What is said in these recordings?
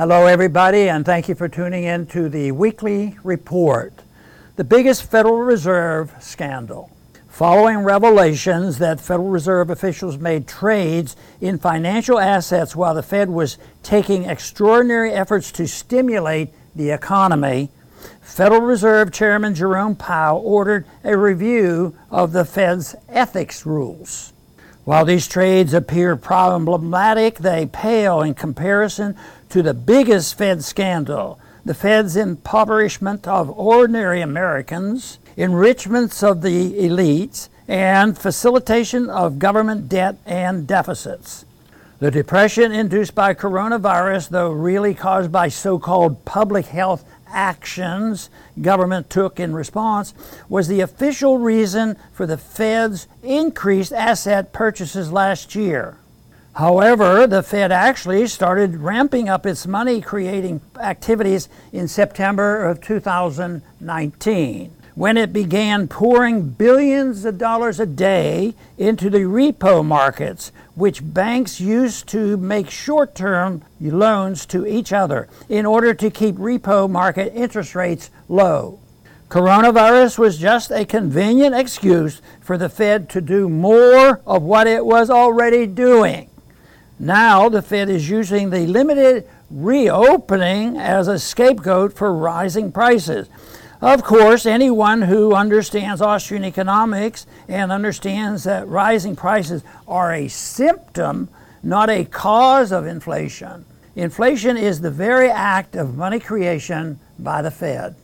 Hello, everybody, and thank you for tuning in to the weekly report. The biggest Federal Reserve scandal. Following revelations that Federal Reserve officials made trades in financial assets while the Fed was taking extraordinary efforts to stimulate the economy, Federal Reserve Chairman Jerome Powell ordered a review of the Fed's ethics rules. While these trades appear problematic, they pale in comparison to the biggest Fed scandal the Fed's impoverishment of ordinary Americans, enrichments of the elites, and facilitation of government debt and deficits. The depression induced by coronavirus, though really caused by so called public health actions government took in response, was the official reason for the Fed's increased asset purchases last year. However, the Fed actually started ramping up its money creating activities in September of 2019 when it began pouring billions of dollars a day into the repo markets, which banks used to make short term loans to each other in order to keep repo market interest rates low. Coronavirus was just a convenient excuse for the Fed to do more of what it was already doing. Now, the Fed is using the limited reopening as a scapegoat for rising prices. Of course, anyone who understands Austrian economics and understands that rising prices are a symptom, not a cause of inflation. Inflation is the very act of money creation by the Fed.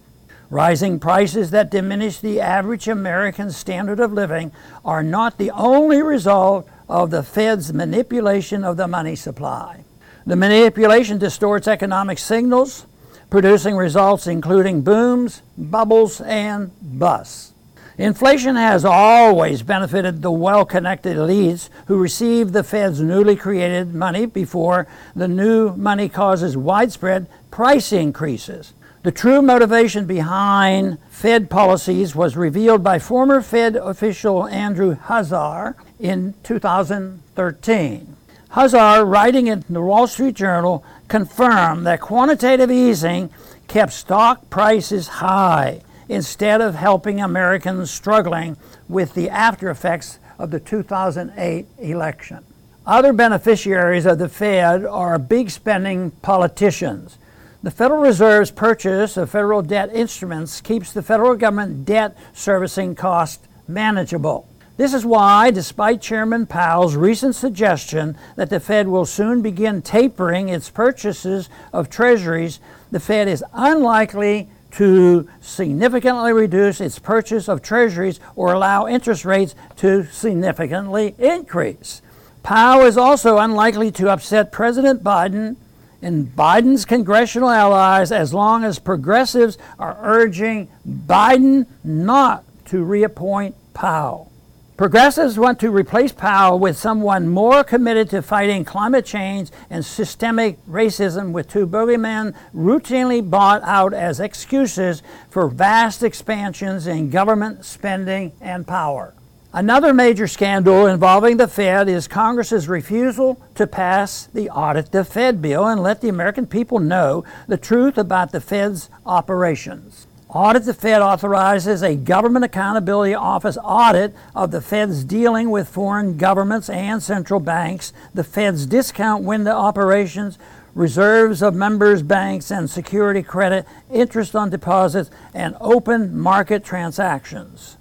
Rising prices that diminish the average American standard of living are not the only result of the Fed's manipulation of the money supply. The manipulation distorts economic signals, producing results including booms, bubbles, and busts. Inflation has always benefited the well connected elites who receive the Fed's newly created money before the new money causes widespread price increases. The true motivation behind Fed policies was revealed by former Fed official Andrew Huszar in 2013. Huszar, writing in the Wall Street Journal, confirmed that quantitative easing kept stock prices high instead of helping Americans struggling with the after effects of the 2008 election. Other beneficiaries of the Fed are big spending politicians. The Federal Reserve's purchase of federal debt instruments keeps the federal government debt servicing cost manageable. This is why, despite Chairman Powell's recent suggestion that the Fed will soon begin tapering its purchases of treasuries, the Fed is unlikely to significantly reduce its purchase of treasuries or allow interest rates to significantly increase. Powell is also unlikely to upset President Biden and Biden's congressional allies as long as progressives are urging Biden not to reappoint Powell. Progressives want to replace Powell with someone more committed to fighting climate change and systemic racism, with two bogeymen routinely bought out as excuses for vast expansions in government spending and power. Another major scandal involving the Fed is Congress's refusal to pass the Audit the Fed bill and let the American people know the truth about the Fed's operations. Audit the Fed authorizes a Government Accountability Office audit of the Fed's dealing with foreign governments and central banks, the Fed's discount window operations, reserves of members' banks and security credit, interest on deposits, and open market transactions.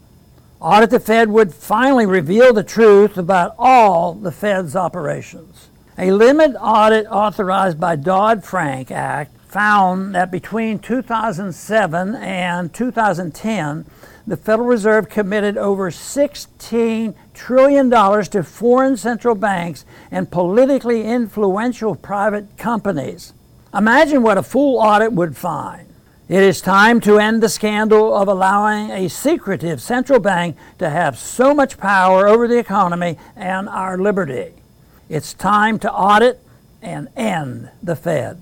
Audit the Fed would finally reveal the truth about all the Fed's operations. A limit audit authorized by Dodd-Frank Act found that between 2007 and 2010, the Federal Reserve committed over $16 trillion to foreign central banks and politically influential private companies. Imagine what a full audit would find. It is time to end the scandal of allowing a secretive central bank to have so much power over the economy and our liberty. It's time to audit and end the Fed.